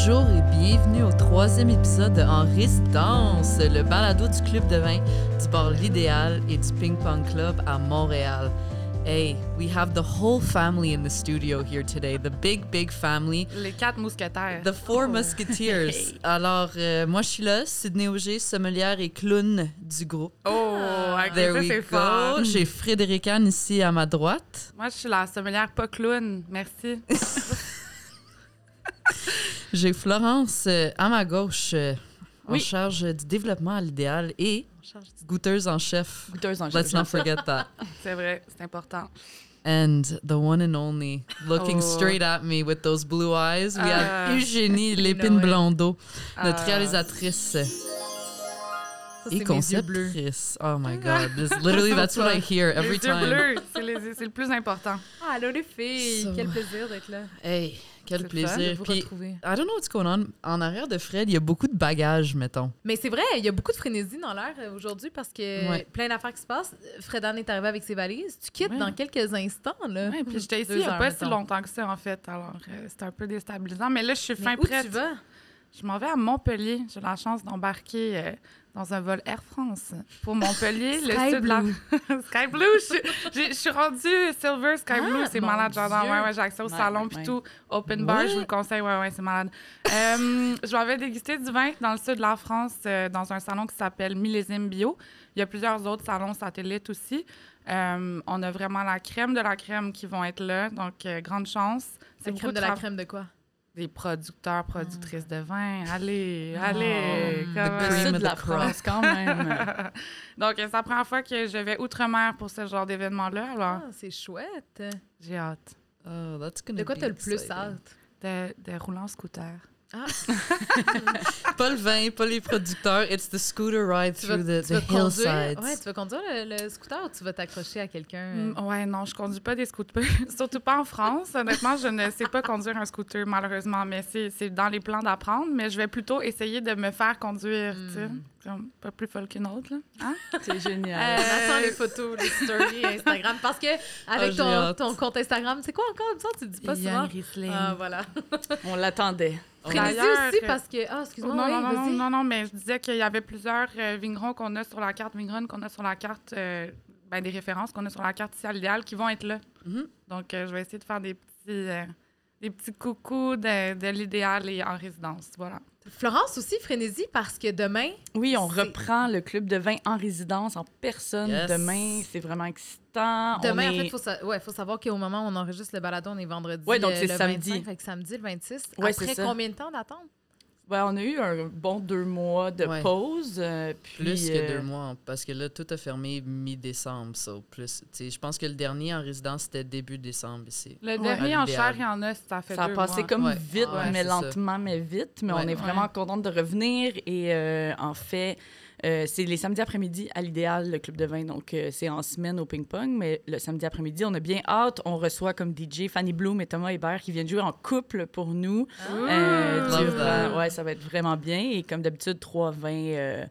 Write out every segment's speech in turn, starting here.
Bonjour et bienvenue au troisième épisode de En Résidence, le balado du club de vin du bar L'Idéal et du Ping Pong Club à Montréal. Hey, we have the whole family in the studio here today, the big, big family, Les quatre mousquetaires. the four musketeers. Alors, euh, moi je suis là, Sydney Auger, sommelière et clown du groupe. Oh, ok, There ça c'est fort. J'ai Frédéric Anne ici à ma droite. Moi, je suis la sommelière pas clown. Merci. J'ai Florence euh, à ma gauche, euh, en Oui. charge du développement à l'idéal et goûteuse en chef. Goûteuse en Let's not forget that. C'est vrai, c'est important. And the one and only, looking Oh. straight at me with those blue eyes, we have Ah. Eugénie Lépine Noël. Blondeau, notre Ah. réalisatrice Ça, et c'est mes yeux bleus. conceptrice. Oh my God, this, literally that's what I hear every les yeux time. bleus, c'est les- c'est le plus important. Ah, allô les filles! Quel plaisir d'être là. Hey, quel C'est plaisir. de vous Puis, retrouver. I don't know what's going on. En arrière de Fred, il y a beaucoup de bagages, mettons. Mais c'est vrai, il y a beaucoup de frénésie dans l'air euh, aujourd'hui parce que Ouais. plein d'affaires qui se passent. Fredan est arrivé avec ses valises. Tu quittes Ouais. dans quelques instants, là. Ouais, puis j'étais ici il n'y a pas si mettons. longtemps que ça, en fait. Alors, euh, c'était un peu déstabilisant. Mais là, je suis Mais fin où prête. tu vas? Je m'en vais à Montpellier. J'ai la chance d'embarquer euh, dans un vol Air France pour Montpellier, le Sky sud de la... Blue. Sky Blue! Je, suis- j'ai- je suis rendue Silver Sky Ah, Blue. C'est malade, j'adore. Ouais, ouais, j'ai accès au Ouais, salon puis tout. Open bar, je vous le conseille. Ouais, ouais, c'est malade. Euh, je m'en vais déguster du vin dans le sud de la France euh, dans un salon qui s'appelle Millésime Bio. Il y a plusieurs autres salons satellites aussi. Euh, on a vraiment la crème de la crème qui vont être là. Donc, euh, grande chance. C'est beaucoup crème de la crème de quoi? Des producteurs, productrices de vin. Allez, Oh. allez. Comme, cream euh, de la. France, quand même. Donc, c'est la première fois que je vais outre-mer pour ce genre d'événement-là. Alors, Ah, c'est chouette. j'ai hâte Oh, that's De quoi t'as le plus hâte? de, de rouler en scooter. Pas le vin, pas les producteurs. It's the scooter ride Tu through the, tu vas the conduire, hillsides. ouais, tu vas conduire le, le scooter ou tu vas t'accrocher à quelqu'un? Mm, ouais, non, je conduis pas des scooters. Surtout pas en France. Honnêtement, je ne sais pas conduire un scooter, malheureusement. Mais c'est c'est dans les plans d'apprendre. Mais je vais plutôt essayer de me faire conduire, tu sais. Comme pas plus folle qu'une autre, là. Hein? C'est génial. Euh, On attend les photos, les stories Instagram. Parce que avec j'ai ton, ton compte Instagram, c'est quoi encore? Ça, tu dis pas souvent? Yann Riesling. Ah, voilà. On l'attendait. Frénésie D'ailleurs, aussi euh, parce que. Ah, excuse-moi, non, oui, non, non, non, non, non, mais je disais qu'il y avait plusieurs euh, vignerons qu'on a sur la carte, vigneronnes qu'on a sur la carte, euh, ben, des références qu'on a sur la carte ici à l'idéal qui vont être là. Mhm. Donc, euh, je vais essayer de faire des petits, euh, des petits coucous de, de l'idéal et en résidence. Voilà. Florence aussi, frénésie, parce que demain, Oui, on reprend le club de vin en résidence, en personne. Yes. Demain, c'est vraiment excitant. demain, On en fait, il faut, sa- ouais, faut savoir qu'au moment où on enregistre le balado, on est vendredi. Ouais, donc euh, c'est le samedi. 25, fait que samedi, le 26. Ouais, Après combien de temps d'attente? Ouais, on a eu un bon deux mois de Ouais. pause. euh, puis, Plus que euh, deux mois, parce que là, tout a fermé mi-décembre, so plus. tu sais, Je pense que le dernier en résidence, c'était début décembre ici. Le Ouais. dernier en chair, il y en a, ça fait Ça a deux passé mois. comme Ouais. vite, Ouais, mais ça. lentement, mais vite. Mais Ouais. on est vraiment contente de revenir. Et euh, en fait, euh, c'est les samedis après-midi à l'idéal, le club de vin. Donc, euh, c'est en semaine au ping-pong. Mais le samedi après-midi, on a bien hâte. On reçoit comme DJ Fanny Bloom et Thomas Hébert qui viennent jouer en couple pour nous. Euh, durant- that. ouais, ça va être vraiment bien. Et comme d'habitude, trois vins, euh,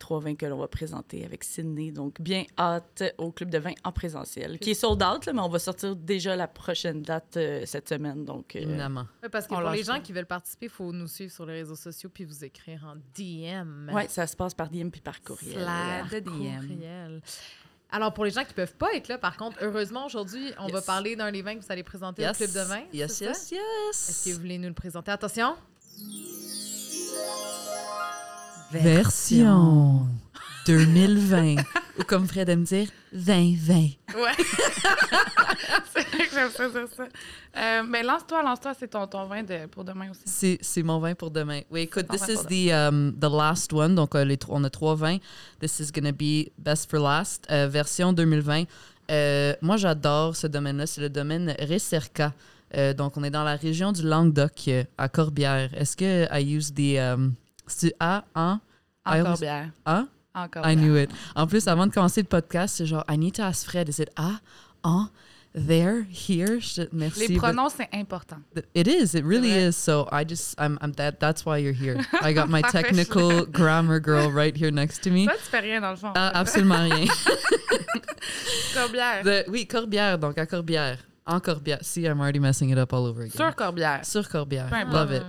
trois vins que l'on va présenter avec Sydney. Donc, bien hâte au club de vin en présentiel, qui est sold out, là, mais on va sortir déjà la prochaine date euh, cette semaine. Donc, euh, Éminemment. Ouais, parce que On pour les gens qui veulent participer, il faut nous suivre sur les réseaux sociaux puis vous écrire en DM. ouais, ça se passe par DM puis par courriel. Par De DM. courriel. Alors, pour les gens qui peuvent pas être là, par contre, heureusement, aujourd'hui, on va Yes. parler d'un des vins que vous allez présenter au Club de vin. Yes, yes, ça? yes. Est-ce que vous voulez nous le présenter? Attention! Version 2020. Ou comme Fred aime dire, 2020. Ouais. c'est vrai que j'aime ça dire ça. Euh, mais lance-toi, lance-toi, c'est ton, ton vin de, pour demain aussi. C'est, c'est mon vin pour demain. Oui, écoute, this is the, um, the last one. Donc, euh, les on a trois vins. This is gonna be best for last. euh, version 2020. Euh, moi, j'adore ce domaine-là. C'est le domaine Recerca. Euh, donc, on est dans la région du Languedoc, à Corbière. Est-ce que I use the... Um, c'est A, en, I Encore always- bière. A? Encore I bière. knew it. En plus, avant de commencer le podcast, c'est genre, I need to ask Fred. Is it A, en, there, here? Je- merci. Les pronoms, c'est important. It is. It really is. So I just I'm I'm that that's why you're here. I got my technical grammar girl right here next to me. Toi, tu fais rien dans le fond. Ah, absolument rien. Corbière. Oui, Corbière, donc à Corbière. En Corbière. See, I'm already messing it up all over again. Sur Corbière. Sur Corbière. Importe. Love it.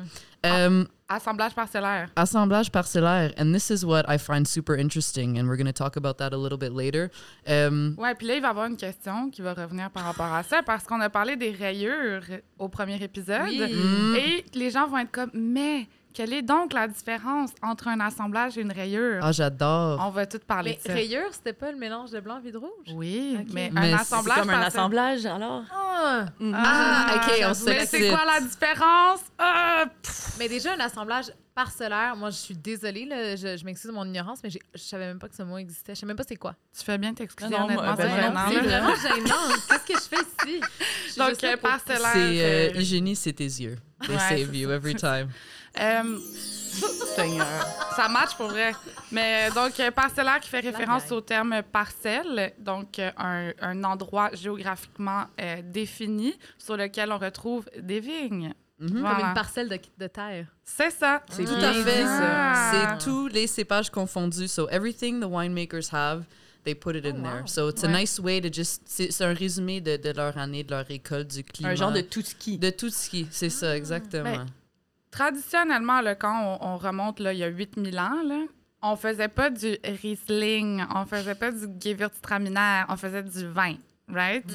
Um, Assemblage parcellaire. assemblage parcellaire. And this is what I find super interesting. And we're going to talk about that a little bit later. Um, Ouais, puis là, il va y avoir une question qui va revenir par rapport à ça, parce qu'on a parlé des rayures au premier épisode. Oui. mm, Et les gens vont être comme, mais quelle est donc la différence entre un assemblage et une rayure? ah, j'adore. On va tout parler Mais de ça. rayure, c'était pas le mélange de blanc et de rouge? Oui, Ok. mais, Mais un c'est assemblage. C'est comme un assemblage, alors? Ah! Ah, ok, on Mais s'excite. c'est quoi la différence? Ah. Mais déjà, un assemblage parcellaire, moi, je suis désolée, là, je, je m'excuse de mon ignorance, mais j'ai- je savais même pas que ce mot existait. Je sais même pas c'est quoi. tu fais bien t'excuser, Non, non, honnêtement, ben, c'est vraiment gênant. Qu'est-ce que je fais ici? Je suis Donc, juste euh, parcellaire. C'est euh, euh, Hygiénie, c'est tes yeux. They Ouais, save you every time. Euh, Seigneur. ça match pour vrai. Mais donc, parcellaire qui fait référence au terme parcelle, donc un, un endroit géographiquement euh, défini sur lequel on retrouve des vignes. Mhm. Comme Voilà. une parcelle de, de terre. C'est ça. C'est Tout bien à fait. C'est tous les cépages confondus. So everything the winemakers have, they put it in Oh, there. wow. So it's a nice way to just. C'est un résumé de, de leur année, de leur école, du climat. Un genre de tout ski. De tout ski, c'est ça, exactement. Ben, Traditionnellement, là, quand on, on remonte là, il y a 8000 ans, là, on faisait pas du Riesling, on faisait pas du Gewürztraminer, on faisait du vin. Right?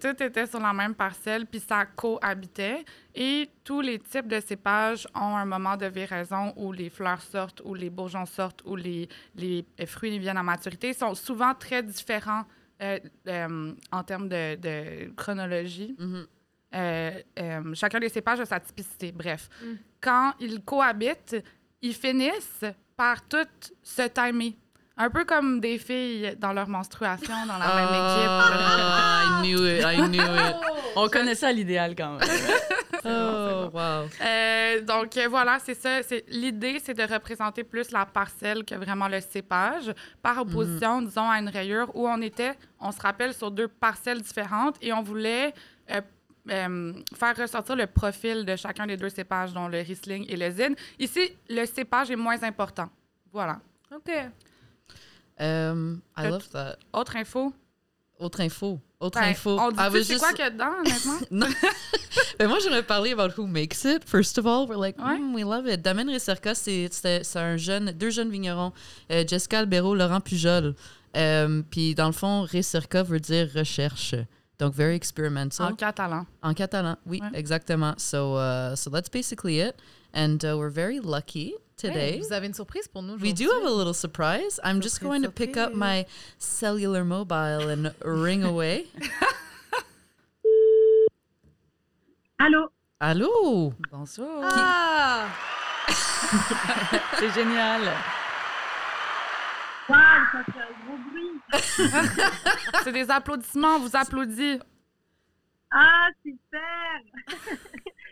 Tout était sur la même parcelle, puis ça cohabitait. Et tous les types de cépages ont un moment de véraison où les fleurs sortent, où les bourgeons sortent, où les, les fruits viennent à maturité. Ils sont souvent très différents euh, euh, en termes de, de chronologie. Mhm. Euh, euh, chacun des cépages a sa typicité. Bref, Mm. quand ils cohabitent, ils finissent par toutes se timer. Un peu comme des filles dans leur menstruation, dans la même équipe. Ah, I knew it, I knew it. On connaît ça à l'idéal quand même. Oh, wow. Euh, donc euh, voilà, c'est ça. C'est, l'idée, c'est de représenter plus la parcelle que vraiment le cépage, par opposition, disons, à une rayure où on était, on se rappelle, sur deux parcelles différentes et on voulait euh, euh, faire ressortir le profil de chacun des deux cépages, dont le Riesling et le Zin. Ici, le cépage est moins important. Voilà. OK. Um, I love that. Autre info. Autre info. Autre Ben, info. On dit was c'est quoi qu'il y a dedans, honnêtement? Non. Ben, moi, j'aimerais parler about who makes it. First of all, we're like, Ouais. "Mm, we love it. Damien Recerca, c'est un jeune, deux jeunes vignerons, euh, Jessica Albero, Laurent Pujol. Euh, Puis, dans le fond, Recerca veut dire recherche. Donc, very experimental. en catalan. En catalan, oui, Ouais. exactement. So, uh, so that's basically it. And uh, we're very lucky today. Hey, vous avez une surprise pour nous We do have a little surprise. I'm just Surprise, going to pick up my cellular mobile and ring away. Allô? Allô? Bonjour. Ah! C'est génial. Waouh, ça fait un gros bruit. C'est des applaudissements, on vous applaudit. Ah, super! Quel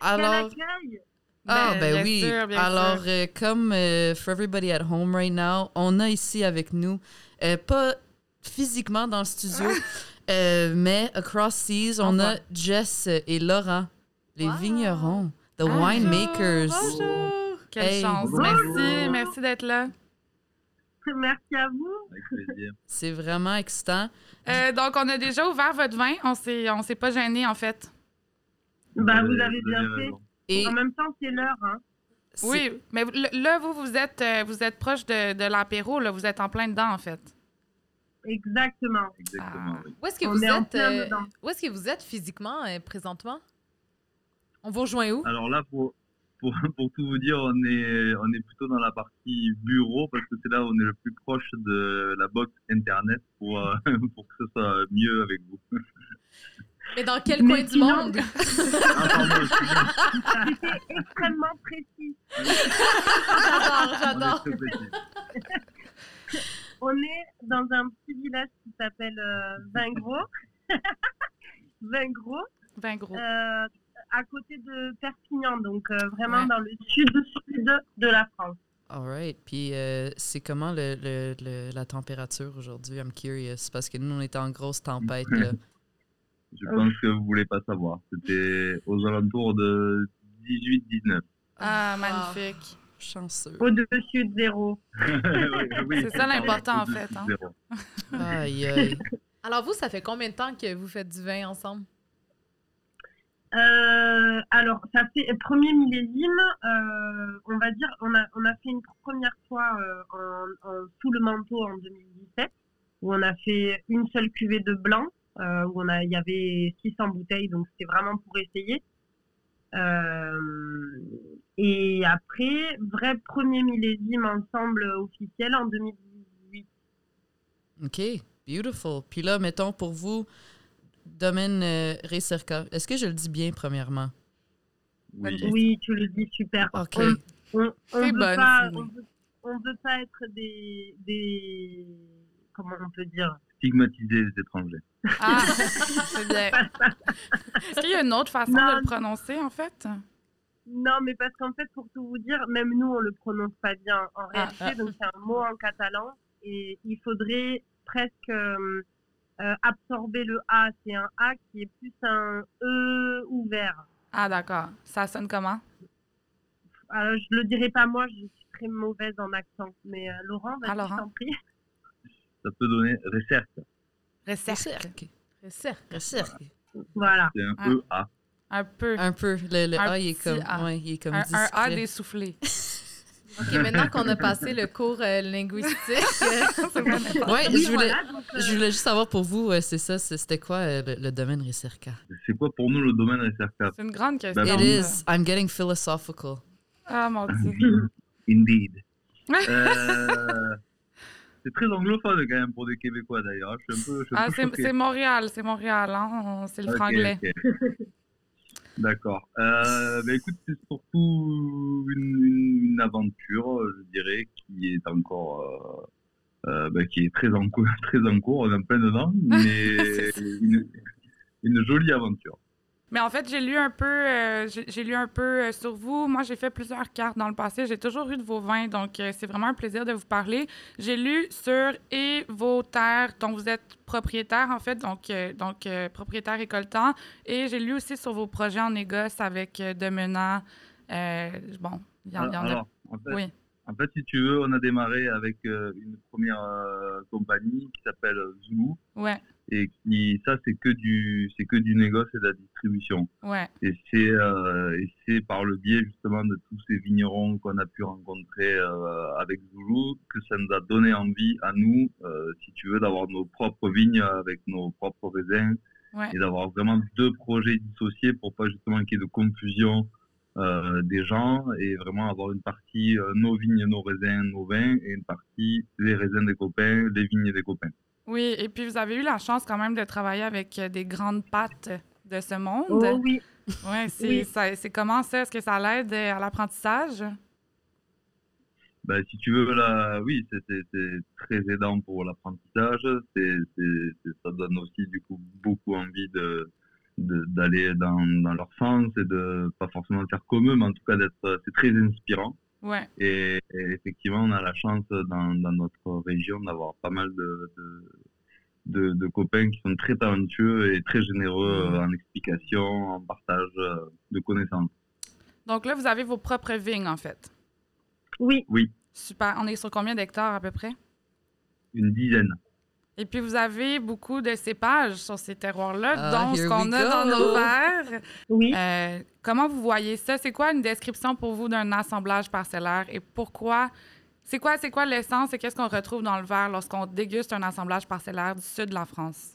Alors, accueil! Ah, Ben, ben bien oui. sûr, Alors, euh, comme euh, for everybody at home right now, on a ici avec nous, euh, pas physiquement dans le studio, euh, mais across seas, on a Jess et Laurent, les Wow. vignerons, the Bonjour, winemakers. Bonjour! Quelle Hey. chance. Bonjour. Merci, merci d'être là. Merci à vous. C'est vraiment excitant. Euh, donc, on a déjà ouvert votre vin. On s'est, on s'est pas gêné, en fait. Bah, vous avez- bien fait. Et En même temps, c'est l'heure. Hein. Oui, mais là, vous, vous êtes, euh, vous êtes proche de, de l'apéro. Là. Vous êtes en plein dedans, en fait. Exactement. Exactement, Ah. oui. Où est-ce que On vous est en êtes plein euh, dedans. Où est-ce que vous êtes physiquement euh, présentement? On vous rejoint où? Alors là, pour, pour, pour tout vous dire, on est, on est plutôt dans la partie bureau parce que c'est là où on est le plus proche de la box Internet pour, euh, pour que ce soit mieux avec vous. Mais dans quel Mais coin du sinon- monde? C'était extrêmement précis. j'adore, on est j'adore. On est dans un petit village qui s'appelle euh, Vingros. Vingros, Vin gros. euh, à côté de Perpignan, donc euh, vraiment Ouais. dans le sud-sud de la France. All right. Puis euh, c'est comment le, le- le- la température aujourd'hui? I'm curious. Parce que nous, on était en grosse tempête. Là. Je pense que vous voulez pas savoir. C'était aux alentours de 18-19. Ah, magnifique. Chanceux. Au-dessus de zéro. Oui, oui, C'est ça l'important, en fait, de hein. zéro. Aïe, aïe. Alors vous, ça fait combien de temps que vous faites du vin ensemble? Euh, alors, ça fait premier millésime, euh, on va dire, on a, on a fait une première fois euh, en, en- sous le manteau en 2017, où on a fait une seule cuvée de blanc, euh, où on a, il y avait 600 bouteilles, donc c'était vraiment pour essayer. Euh, et après, vrai premier millésime ensemble officiel en 2018. OK, beautiful. Puis là, mettons pour vous, domaine euh, Recerca, est-ce que je le dis bien premièrement? Oui. Oui, tu le dis super. OK. On, on, on C'est veut bonne, pas, Sylvie. on veut, on veut pas être des, des, comment on peut dire, Stigmatiser les étrangers. Ah, c'est bien. Est-ce qu'il y a une autre façon Non. de le prononcer, en fait? Non, mais parce qu'en fait, pour tout vous dire, même nous, on le prononce pas bien en Ah, réalité. Donc, c'est un mot en catalan et il faudrait presque euh, euh, absorber le A. C'est un A qui est plus un E ouvert. Ah, d'accord. Ça sonne comment? Alors, je le dirai pas moi, je suis très mauvaise en accent. Mais euh, Laurent, vas-y, Ah, Laurent. je t'en prie. Ça peut donner recerca. Recerque. Recerque. Recerca. Voilà. C'est un Ah. EA. Un peu. Un peu. Le, le Un A, il est comme, A. ouais, il est comme Un, un A dessoufflé. OK, maintenant qu'on a passé le cours euh, linguistique, mais- Ouais, Oui, je voulais, voilà, donc, euh, je voulais juste savoir pour vous, euh, c'est ça, c'était quoi euh, le, le domaine Recerca? C'est quoi pour nous le domaine recerca C'est une grande question. It is. I'm getting philosophical. Ah, mon Dieu. Indeed. C'est très anglophone quand même pour des Québécois d'ailleurs. Je suis un peu, je suis un Ah, c'est Montréal, c'est Montréal, hein? C'est le franglais. D'accord. Euh, bah, écoute, c'est surtout une, une- une aventure, je dirais, qui est encore, euh, bah, qui est très en, cours, très en cours, on est en plein dedans, mais une jolie aventure. Mais en fait, j'ai lu un peu, euh, j'ai lu un peu euh, sur vous. Moi, j'ai fait plusieurs cartes dans le passé. J'ai toujours eu de vos vins, donc euh, c'est vraiment un plaisir de vous parler. J'ai lu sur et vos terres dont vous êtes propriétaire, en fait, donc, donc propriétaire récoltant. Et j'ai lu aussi sur vos projets en négoce avec. Euh, bon, il y en, il y en a. Alors, en fait, Oui. en fait, si tu veux, on a démarré avec une première compagnie qui s'appelle Zulu. Ouais, Et qui, ça, c'est que du, c'est que du négoce et de la distribution. ouais. Et c'est euh, et c'est par le biais justement de tous ces vignerons qu'on a pu rencontrer euh, avec Zulu que ça nous a donné envie à nous, euh, si tu veux, d'avoir nos propres vignes avec nos propres raisins Ouais. et d'avoir vraiment deux projets dissociés pour pas justement qu'il y ait de confusion des gens et vraiment avoir une partie nos vignes, nos raisins, nos vins et une partie les raisins des copains, les vignes des copains. Oui, et puis vous avez eu la chance quand même de travailler avec euh, des grandes pattes de ce monde. Oh oui. Ouais, c'est Oui. ça- c'est comment ça? Est-ce que ça l'aide euh, à l'apprentissage? Ben, si tu veux, là, oui, c'est c'est- c'est très aidant pour l'apprentissage. C'est c'est- c'est- ça donne aussi, du coup, beaucoup envie de de- d'aller dans, dans leur sens et de pas forcément faire comme eux, mais en tout cas d'être, c'est très inspirant. Ouais. Et, et effectivement, on a la chance dans, dans notre région d'avoir pas mal de, de, de, de copains qui sont très talentueux et très généreux euh, en explication, en partage euh, de connaissances. Donc là, vous avez vos propres vignes, en fait. Oui. Oui, Super. On est sur combien d'hectares à peu près? une dizaine. Et puis, vous avez beaucoup de cépages sur ces terroirs-là, Ah, dont ce qu'on a dans nos verres. Oui. Euh, comment vous voyez ça? C'est quoi une description pour vous d'un assemblage parcellaire? Et pourquoi? C'est quoi, c'est quoi l'essence et qu'est-ce qu'on retrouve dans le verre lorsqu'on déguste un assemblage parcellaire du sud de la France?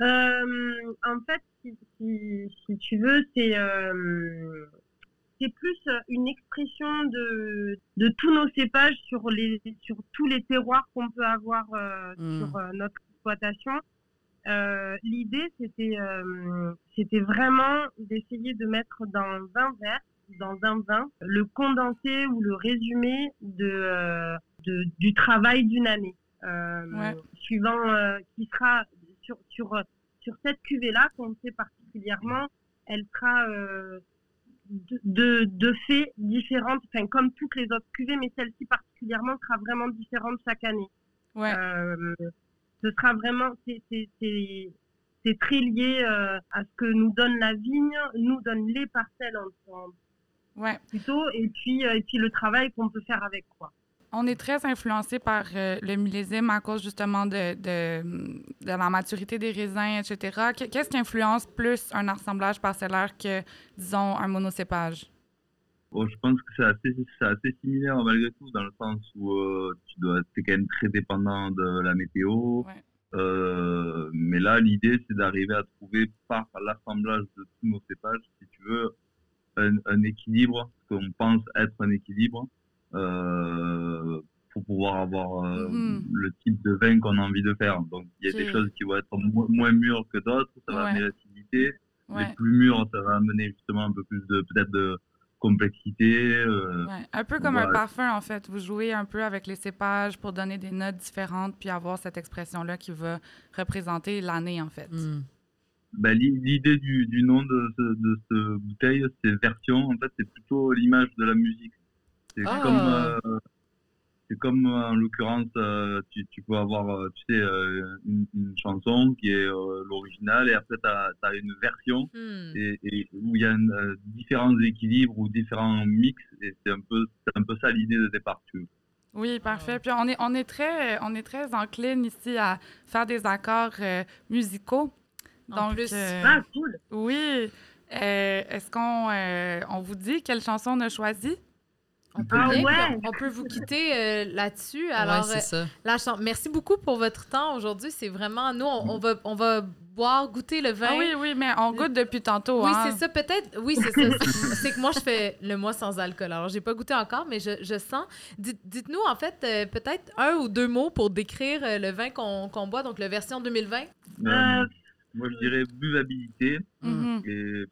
Euh, en fait, si, si, si tu veux, c'est euh, c'est plus euh, une expression de, de tous nos cépages sur, les, sur tous les terroirs qu'on peut avoir euh, Mm. sur euh, notre exploitation. Euh, L'idée, c'était c'était vraiment d'essayer de mettre dans un verre, dans un vin, le condensé ou le résumé de, de du travail d'une année. Ouais. Suivant qui sera sur, sur, sur cette cuvée-là, qu'on sait particulièrement, elle sera de, de, de fait différente, enfin, comme toutes les autres cuvées, mais celle-ci particulièrement sera vraiment différente chaque année. Ouais. Euh, ce sera vraiment, c'est- c'est c'est- c'est très lié euh, à ce que nous donne la vigne, nous donne les parcelles en, en- Ouais. plutôt, et puis, euh, et puis le travail qu'on peut faire avec quoi. On est très influencé par euh, le millésime à cause justement de, de, de la maturité des raisins, etc. Qu- Qu'est-ce qui influence plus un assemblage parcellaire que, disons, un monocépage? Bon, je pense que c'est assez, similaire malgré tout, dans le sens où euh, tu dois, es quand même très dépendant de la météo. Ouais. Euh, mais là, l'idée, c'est d'arriver à trouver par l'assemblage de tous nos cépages, si tu veux, un, un équilibre, ce qu'on pense être un équilibre, pour pouvoir avoir euh, Mhm. le type de vin qu'on a envie de faire. Donc, il y a des choses qui vont être mo- moins mûres que d'autres, ça va Ouais. amener l'acidité. Ouais. Les plus mûrs, ça va amener justement un peu plus de, peut-être de complexité. euh, Ouais, Un peu comme un parfum, en fait. Vous jouez un peu avec les cépages pour donner des notes différentes, puis avoir cette expression-là qui va représenter l'année, en fait. Hmm. Ben, l'i- L'idée du, du nom de, ce- de cette bouteille, c'est version. En fait, c'est plutôt l'image de la musique. C'est Ah. comme, euh, c'est comme en l'occurrence, euh, tu, tu peux avoir, euh, tu sais, euh, une, une chanson qui est euh, l'original et après tu as, une version Hmm. et, et où il y a euh, différents équilibres ou différents mix et c'est un peu, c'est un peu ça l'idée de départ. Tu vois. Oui, parfait. Puis on est, on est très, on est très encline ici à faire des accords euh, musicaux. En Donc, plus. euh, Ah, cool. oui. Euh, Est-ce qu'on euh, on vous dit quelle chanson on a choisi? On peut, Ah ouais? puis on peut vous quitter euh, là-dessus. Ouais, Alors, euh, ça. la chan- merci beaucoup pour votre temps aujourd'hui. C'est vraiment, nous, on, on va, on va boire, goûter le vin. Ah oui, oui, mais on goûte depuis tantôt. Oui, hein? c'est ça, peut-être. Oui, c'est ça. C'est- que moi, je fais le mois sans alcool. Alors, j'ai pas goûté encore, mais je, je sens. Dites- Dites-nous, en fait, euh, peut-être un ou deux mots pour décrire euh, le vin qu'on qu'on boit, donc la version 2020. Euh, moi, je dirais buvabilité. Mhm. et,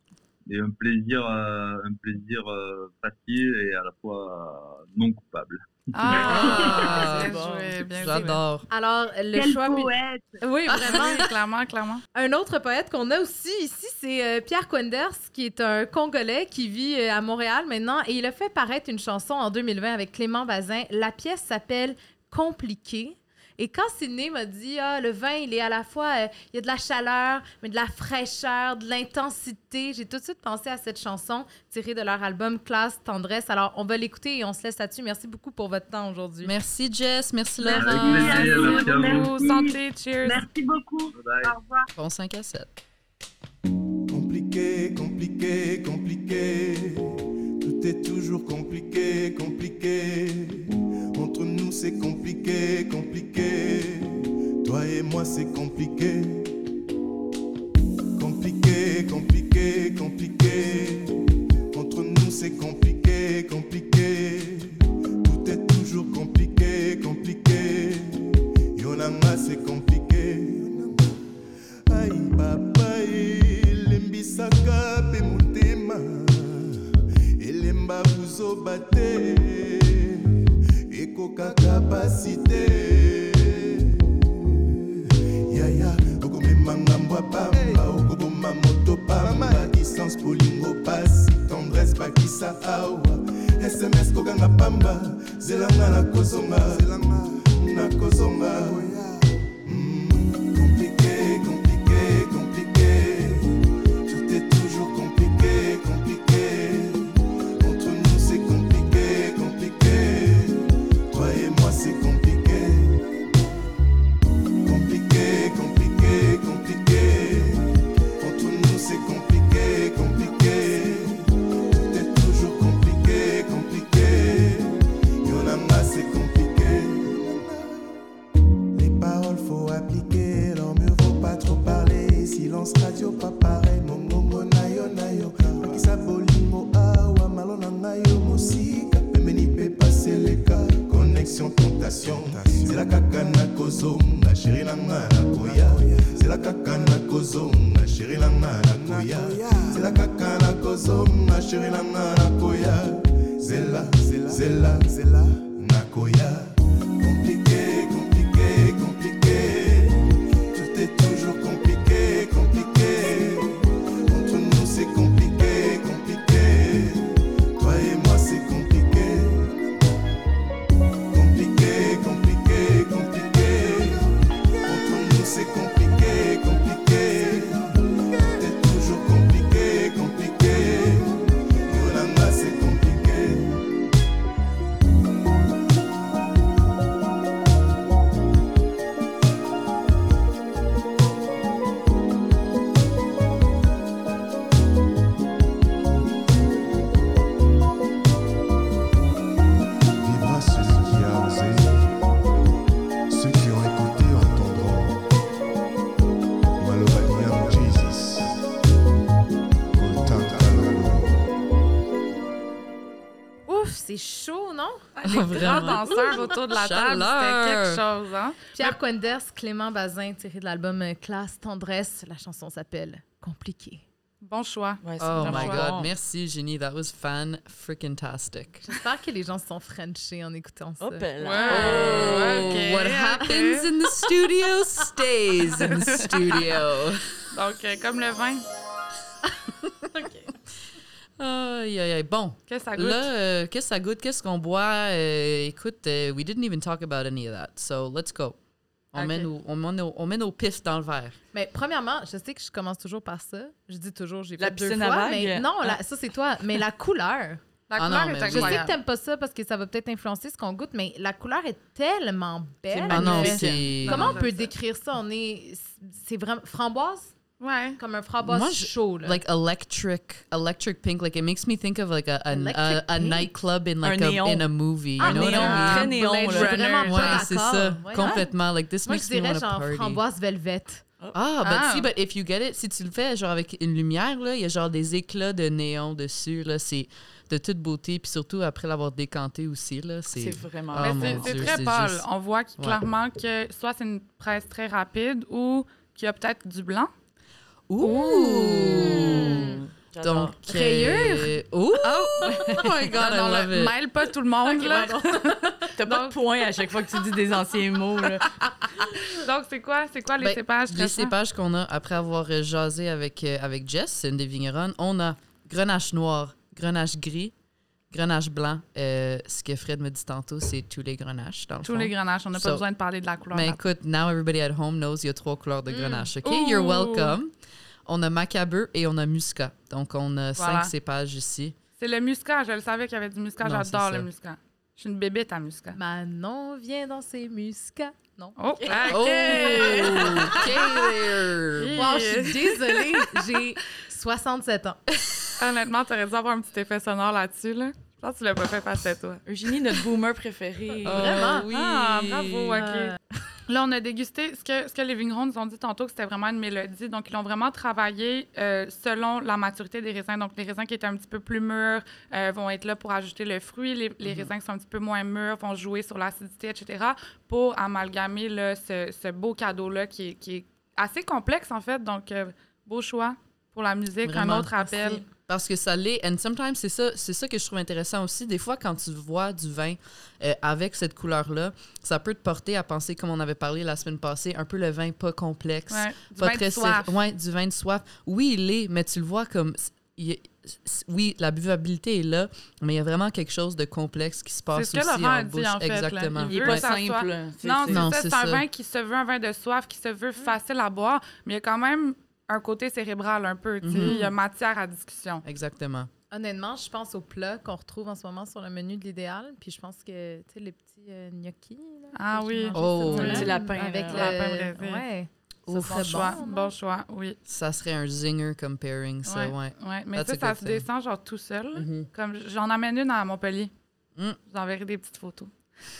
et un plaisir, euh, un plaisir euh, facile et à la fois euh, non coupable. Ah, Ah, bien joué, bien joué. J'adore. Alors, le Quel choix. poète. Oui, vraiment. Oui, clairement, clairement. Un autre poète qu'on a aussi ici, c'est Pierre Quenders, qui est un Congolais qui vit à Montréal maintenant. Et il a fait paraître une chanson en 2020 avec Clément Bazin. La pièce s'appelle Compliqué. Et quand Sidney m'a dit, ah, le vin, il est à la fois, euh, il y a de la chaleur, mais de la fraîcheur, de l'intensité, j'ai tout de suite pensé à cette chanson tirée de leur album Classe Tendresse. Alors, on va l'écouter et on se laisse là-dessus. Merci beaucoup pour votre temps aujourd'hui. Merci Jess, merci Merci. Laurent. Merci merci à vous. beaucoup. Santé, cheers. Merci beaucoup. Bye bye. Au revoir. Bon 5 à 7. Compliqué, compliqué, compliqué. Tout est toujours compliqué, compliqué. Entre nous c'est compliqué, compliqué. Toi et moi c'est compliqué. Autour de la table, c'était quelque chose, hein? Pierre Quenders, Clément Bazin, tiré de l'album euh, Classe Tendresse. La chanson s'appelle Compliqué. Bon choix. Ouais, Oh my god, merci Jenny, that was fan freaking tastic. J'espère que les gens se sont frenchés en écoutant ça. Ouais. ok, what happens in the studio stays in the studio. Donc, euh, comme le vin, Aïe, aïe, aïe. Bon, qu'est-ce que ça goûte? là, euh, qu'est-ce que ça goûte? Qu'est-ce qu'on boit? Euh, écoute, euh, we didn't even talk about any of that. So, let's go. On, Ok. met, nos, on, met nos, on met nos pifs dans le verre. Mais premièrement, je sais que je commence toujours par ça. Je dis toujours, j'ai La fait deux fois. vagues? Mais non, Ah. la- ça c'est toi. Mais la couleur. La Ah couleur non, est oui. Je sais que t'aimes pas ça parce que ça va peut-être influencer ce qu'on goûte, mais la couleur est tellement belle. Ah non, c'est... Comment on peut décrire ça? On est. C'est vraiment. Framboise? Ouais. Comme un framboise Moi, je- chaud, là. like electric electric pink like it makes me think of like a a, a, nightclub in like Un a, néon? in a movie you Ah, know what néon, I mean? très néon, Blade là. Runner. Ouais, c'est ça Ouais. complètement like this Moi, je makes me dirais want to genre party framboise velvet. ah but Ah. see but if you get it si tu le fais genre avec une lumière là il y a genre des éclats de néon dessus là c'est de toute beauté puis surtout après l'avoir décanté aussi là c'est C'est vraiment Mais mon c'est- très pâle. juste- On voit Ouais. clairement que soit c'est une presse très rapide ou qu'il y a peut-être du blanc. Ouh J'adore. donc Rayure. euh, ouh oh my god I Non, love le- it mêle pas tout le monde. là. T'as pas de point à chaque fois que tu dis des anciens mots. Là. Donc, c'est quoi, c'est quoi les Ben, cépages? Les cépages qu'on a après avoir euh, jasé avec, euh, avec Jess, c'est une des vigneronnes, on a grenache noir, grenache gris, grenache blanc. Euh, ce que Fred me dit tantôt, c'est tous les grenaches, dans le Tous fond. les grenaches. On n'a pas So- besoin de parler de la couleur. Mais là. écoute, now everybody at home knows il y a trois couleurs de grenache. OK? You're welcome. On a macabeu et on a muscat. Donc, on a Voilà. cinq cépages ici. C'est le muscat. Je le savais qu'il y avait du muscat. J'adore le muscat. Je suis une bébête à muscat. Manon vient dans ses muscats. Non. Oh, OK. Oh! OK there! Wow, je suis désolée. J'ai 67 ans. Honnêtement, t'aurais dû avoir un petit effet sonore là-dessus. Là. Je pense que tu l'as pas fait que c'est toi. Eugénie, notre boomer préféré. Oh, Vraiment? oui. Ah, bravo, OK. Euh, Là, on a dégusté ce que, ce que les vignerons nous ont dit tantôt, que c'était vraiment une mélodie. Donc, ils l'ont vraiment travaillé euh, selon la maturité des raisins. Donc, les raisins qui étaient un petit peu plus mûrs euh, vont être là pour ajouter le fruit. Les, les raisins qui sont un petit peu moins mûrs vont jouer sur l'acidité, etc., pour amalgamer là, ce, ce beau cadeau-là qui est, qui est assez complexe, en fait. Donc, euh, beau choix pour la musique. Vraiment. Un autre appel. Merci. Parce que ça l'est. And sometimes, c'est ça, c'est ça que je trouve intéressant aussi. Des fois, quand tu vois du vin euh, avec cette couleur-là, ça peut te porter à penser, comme on avait parlé la semaine passée, un peu le vin pas complexe. Ouais, du pas vin de très soif. Ouais, du vin de soif. Oui, il est, mais tu le vois comme. il oui, la buvabilité est là, mais il y a vraiment quelque chose de complexe qui se passe C'est ce que aussi Laurent en a dit, bouche. en fait. Exactement. Il Il est veut pas simple. C'est- Non, c'est- un vin qui se veut un vin de soif, qui se veut facile à boire, mais il y a quand même un côté cérébral un peu. tu sais. Mhm. Il y a matière à discussion. Exactement. Honnêtement, je pense aux plats qu'on retrouve en ce moment sur le menu de l'idéal. Puis je pense que, tu sais, les petits euh, gnocchis. là, Ah oui. Oh. Le petit lapin, Avec là. le... Lapin braisé. Ouais. Bon serait choix, bon, choix, oui. Ça serait un zinger comme pairing, ça, Ouais. ouais. Ouais. Mais That's ça, ça se descend genre tout seul. Mhm. Comme j'en amène une à Montpellier. Mm. Je vous enverrai des petites photos.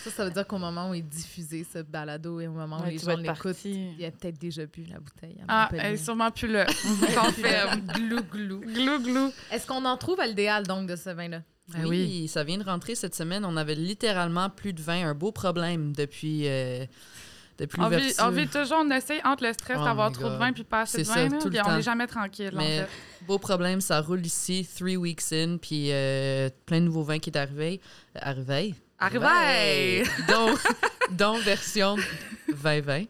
Ça, ça veut dire qu'au moment où il est diffusé, ce balado, et au moment où Ouais, les gens l'écoutent, il a peut-être déjà bu la bouteille. Ah, elle est sûrement plus là. Confirme. glou, glou. glou, glou. Est-ce qu'on en trouve à l'idéal, donc, de ce vin-là? Ben oui, ça vient de rentrer cette semaine. On avait littéralement plus de vin, un beau problème depuis, euh, depuis On vit, on vit toujours, on essaye entre le stress Oh d'avoir trop de vin puis pas assez de C'est vin. ça, là, tout le puis on n'est jamais tranquille, en Mais fait. beau problème, ça roule ici, three weeks in, puis euh, plein de nouveaux vins qui est arrivé. euh, Arrivé. Arrivé! dont, dont version 2020.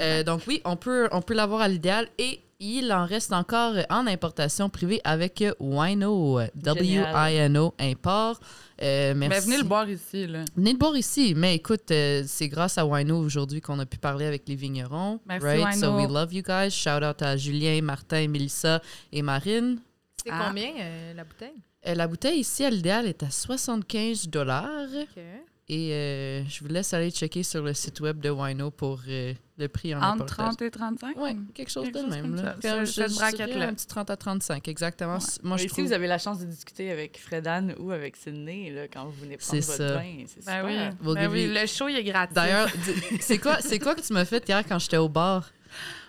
Euh, donc oui, on peut, on peut l'avoir à l'idéal et il en reste encore en importation privée avec Wino, W-I-N-O, import. Euh, merci. Mais venez le boire ici, là. Venez le boire ici. Mais écoute, euh, c'est grâce à Wino aujourd'hui qu'on a pu parler avec les vignerons. Merci, right? So we love you guys. Shout out à Julien, Martin, Mélissa et Marine. C'est Ah. combien, euh, la bouteille? Euh, la bouteille ici à l'idéal est à 75 dollars. OK. Et euh, je vous laisse aller checker sur le site web de Wino pour euh, le prix en Entre importation. 30 et 35? Oui, quelque chose Quelque de chose même. comme là. je- cette braquette-là. Un petit 30 à 35, exactement. Moi, je Mais si trouve... vous avez la chance de discuter avec Fredan ou avec Sydney là, quand vous venez prendre votre ça. vin, c'est Ben super. oui. We'll Ben oui, you- le show, il est gratuit. D'ailleurs, c'est quoi, c'est quoi que tu m'as fait hier quand j'étais au bar?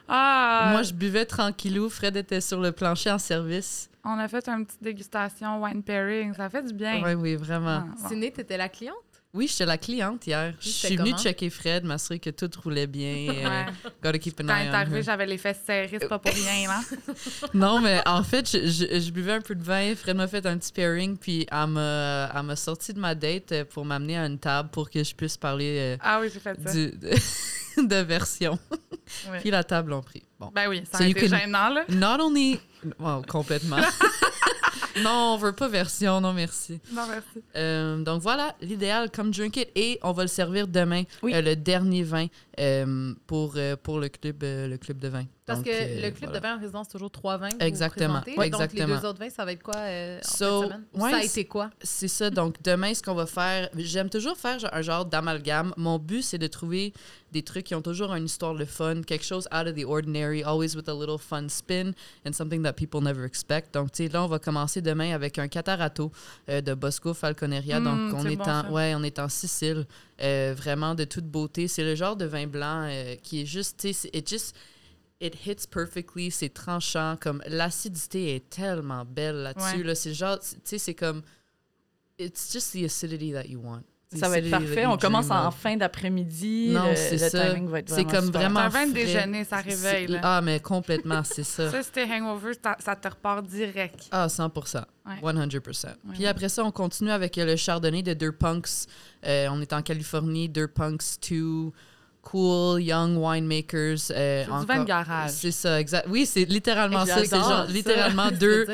ah, Moi, je buvais tranquillou. Fred était sur le plancher en service. On a fait une petite dégustation wine pairing. Ça fait du bien. Oui, oui, vraiment. Ah. Ciné, t'étais la cliente? Oui, j'étais la cliente hier. Je suis venue checker Fred, m'assurer que tout roulait bien. euh, gotta keep an Quand eye on j'avais les fesses serrées, c'est pas pour rien, là. Non, mais en fait, je, je- je buvais un peu de vin. Fred m'a fait un petit pairing, puis elle m'a sorti de ma date euh, pour m'amener à une table pour que je puisse parler euh, Ah oui, j'ai fait ça. du, de, de version. Ouais. Puis la table ont pris. Bon. Ben oui, ça a été gênant, là. Not only. Wow, complètement. non, on veut pas version, non merci. Non, merci. Euh, donc voilà, l'idéal, come drink it. Et on va le servir demain, Oui. euh, le dernier vin euh, pour, euh, pour le, club, euh, le club de vin. Parce Donc, que le club voilà. de vin en résidence, c'est toujours trois vins. vous Exactement. Ouais, Donc, les deux autres vins, ça va être quoi en So, fin de semaine? Ou ouais, ça a été quoi? C'est ça. Donc, demain, ce qu'on va faire, j'aime toujours faire un genre d'amalgame. Mon but, c'est de trouver des trucs qui ont toujours une histoire de fun, quelque chose out of the ordinary, always with a little fun spin and something that people never expect. Donc, tu sais, là, on va commencer demain avec un catarato euh, de Bosco Falconeria. Donc, on c'est est, bon, en, ça. ouais, on est en Sicile, euh, vraiment de toute beauté. C'est le genre de vin blanc euh, qui est juste, tu sais, it just it hits perfectly, c'est tranchant, comme l'acidité est tellement belle là-dessus. Ouais. Là, c'est genre, tu sais, c'est comme it's just the acidity that you want. Ça va être parfait. On commence en fin d'après-midi. Non, c'est ça. timing va être C'est comme super. vraiment C'est un vin de déjeuner, ça réveille, là. Ah, mais complètement, c'est ça. Ça, c'était hangover, ça, te repart direct. Ah, 100 Ouais. 100 Ouais, Puis ouais. après ça, on continue avec le chardonnay de Deux Punks. Euh, on est en Californie, Deux Punks 2, cool, young winemakers. euh, C'est du vin de garage. C'est ça, exact. Oui, c'est littéralement ça. C'est genre littéralement deux,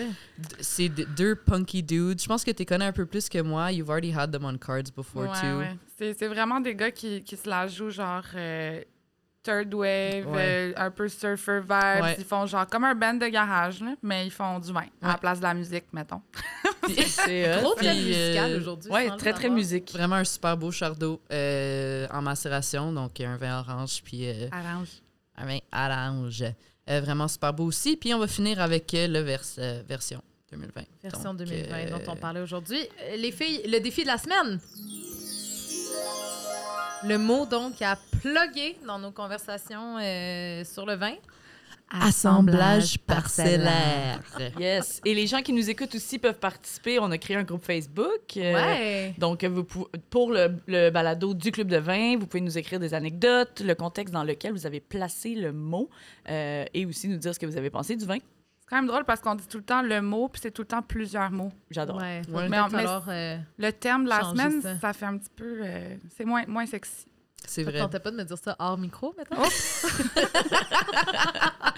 c'est deux punky dudes. Je pense que tu connais un peu plus que moi. You've already had them on cards before Ouais, too. ouais. C'est, c'est vraiment des gars qui, qui se la jouent genre euh, third wave, Ouais. euh, un peu surfer vibes. Ouais. Ils font genre comme un band de garage, là, mais ils font du vin à la place de la musique, mettons. C'est hot. Gros euh, musical aujourd'hui. Le très, très musique. Vraiment un super beau chardot euh, en macération, donc un vin orange puis euh, Arrange. un vin orange. Euh, vraiment super beau aussi. Puis on va finir avec euh, le vers- euh, version 2020. Version Donc, 2020 euh, dont on parlait aujourd'hui. Euh, Les filles, le défi de la semaine. Le mot donc à plugger dans nos conversations euh, sur le vin. Assemblage parcellaire. Yes. Et les gens qui nous écoutent aussi peuvent participer. On a créé un groupe Facebook. euh, Ouais. Donc, vous pou- pour le, le balado du Club de vin, vous pouvez nous écrire des anecdotes, le contexte dans lequel vous avez placé le mot euh, et aussi nous dire ce que vous avez pensé du vin. C'est quand même drôle parce qu'on dit tout le temps le mot, puis c'est tout le temps plusieurs mots. J'adore. Ouais, Ouais. mais on- euh, Le thème de la semaine, ça. ça. fait un petit peu. euh, c'est moins, moins sexy. C'est ça vrai. tentait pas de me dire ça hors micro, maintenant?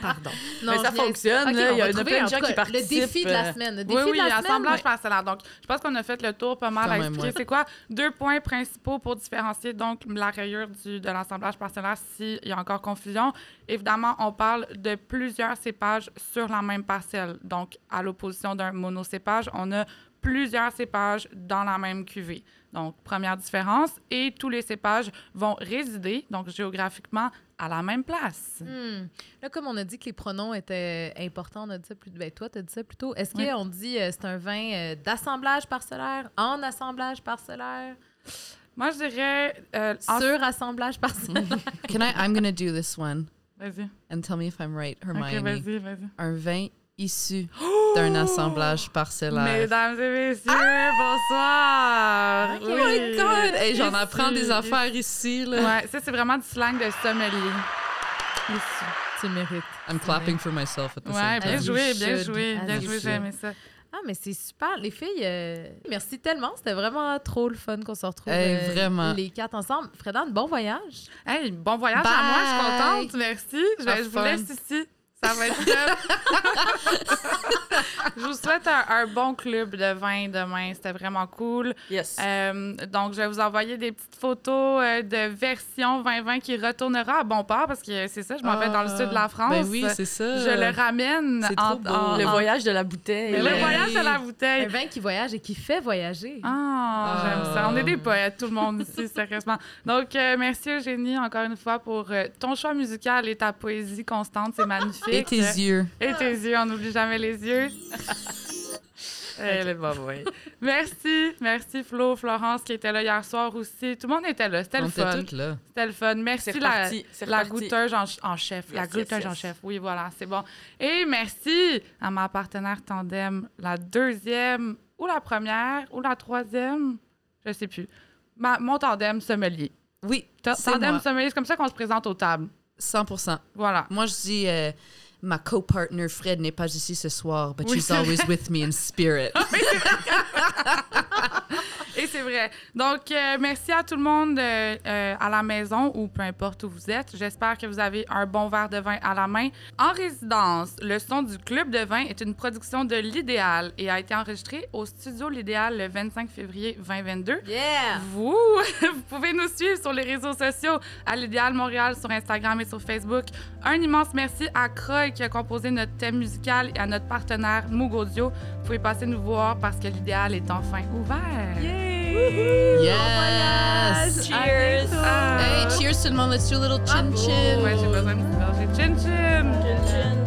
Pardon. Mais ça fonctionne, là. Il y a- plein de en gens qui cas, Le défi participent, de la euh, semaine. Le Oui, défi oui, de la semaine. assemblage ouais. parcellaire. Donc, je pense qu'on a fait le tour pas mal Quand à expliquer ouais. c'est quoi? Deux points principaux pour différencier donc la rayure du, de l'assemblage parcellaire s'il y a encore confusion. Évidemment, on parle de plusieurs cépages sur la même parcelle. Donc, à l'opposition d'un monocépage, on a plusieurs cépages dans la même cuvée. Donc, première différence. Et tous les cépages vont résider, donc géographiquement, à la même place. Hmm. Là, comme on a dit que les pronoms étaient importants, on a dit ça plus ben, toi, tu as dit ça plus tôt. Est-ce Oui. qu'on dit euh, c'est un vin euh, d'assemblage parcellaire, en assemblage parcellaire, Moi, je dirais... euh, en- sur assemblage parcellaire? Can I? I'm gonna do this one Vas-y. and tell me if I'm right, OK, Hermione. vas-y, vas-y. un vin issu d'un assemblage parcellaire. Mesdames et messieurs, bonsoir! Oh Oh my God! Hey, J'en apprends des affaires ici. Là. Ouais, ça, c'est vraiment du slang de sommelier. Ici. tu mérites. I'm clapping for myself at the Ouais, same bien joué, bien joué, bien joué, j'ai aimé ça. Ah, mais c'est super. Les filles, euh, merci tellement. C'était vraiment trop le fun qu'on se retrouve Hey, euh, vraiment. les quatre ensemble. Fredan, bon voyage. Hey, bon voyage à moi, je suis contente, merci. Je, je vous laisse ici. Ça va être top. je vous souhaite un, un bon club de vin demain. C'était vraiment cool. Yes. Euh, donc, je vais vous envoyer des petites photos euh, de version 2020 qui retournera à bon port parce que c'est ça, je m'en vais dans le sud de la France. Ben oui, c'est ça. je le ramène C'est en, trop beau. en- le voyage de la bouteille. Le voyage de la Un bouteille. vin qui voyage et qui fait voyager. Ah, j'aime ça. On est des Ah. poètes, tout le monde ici, sérieusement. Donc, euh, merci Eugénie, encore une fois, pour euh, ton choix musical et ta poésie constante. C'est magnifique. Et tes yeux. Et tes yeux, on n'oublie jamais les yeux. Elle est pas vraie. Merci, merci Flo, Florence qui était là hier soir aussi. Tout le monde était là, c'était le fun. C'était le fun. Merci C'est la, la goûteuse en, en chef. la goûteuse yes, en chef. Oui, voilà, c'est bon. Et merci à ma partenaire tandem, la deuxième ou la première ou la troisième, je sais plus. Ma, mon tandem sommelier. Oui, Tandem moi. sommelier, c'est comme ça qu'on se présente aux tables. 100% Voilà. Moi, je dis, euh, ma co-partner Fred n'est pas ici ce soir, but Oui, she's always with me in spirit. Et c'est vrai. Donc, euh, merci à tout le monde euh, euh, à la maison ou peu importe où vous êtes. J'espère que vous avez un bon verre de vin à la main. En résidence, le son du Club de vin est une production de l'Idéal et a été enregistré au studio L'Idéal le 25 février 2022. Yeah! Vous, vous pouvez nous suivre sur les réseaux sociaux à l'Idéal Montréal sur Instagram et sur Facebook. Un immense merci à Croy qui a composé notre thème musical et à notre partenaire Moog Audio. Vous pouvez passer nous voir parce que l'Idéal est enfin ouvert. Yes! Cheers! Ah. Hey, cheers tout le monde. Let's do a little chin chin. Ouais, j'ai besoin de gorgée. Chin chin! Chin, chin.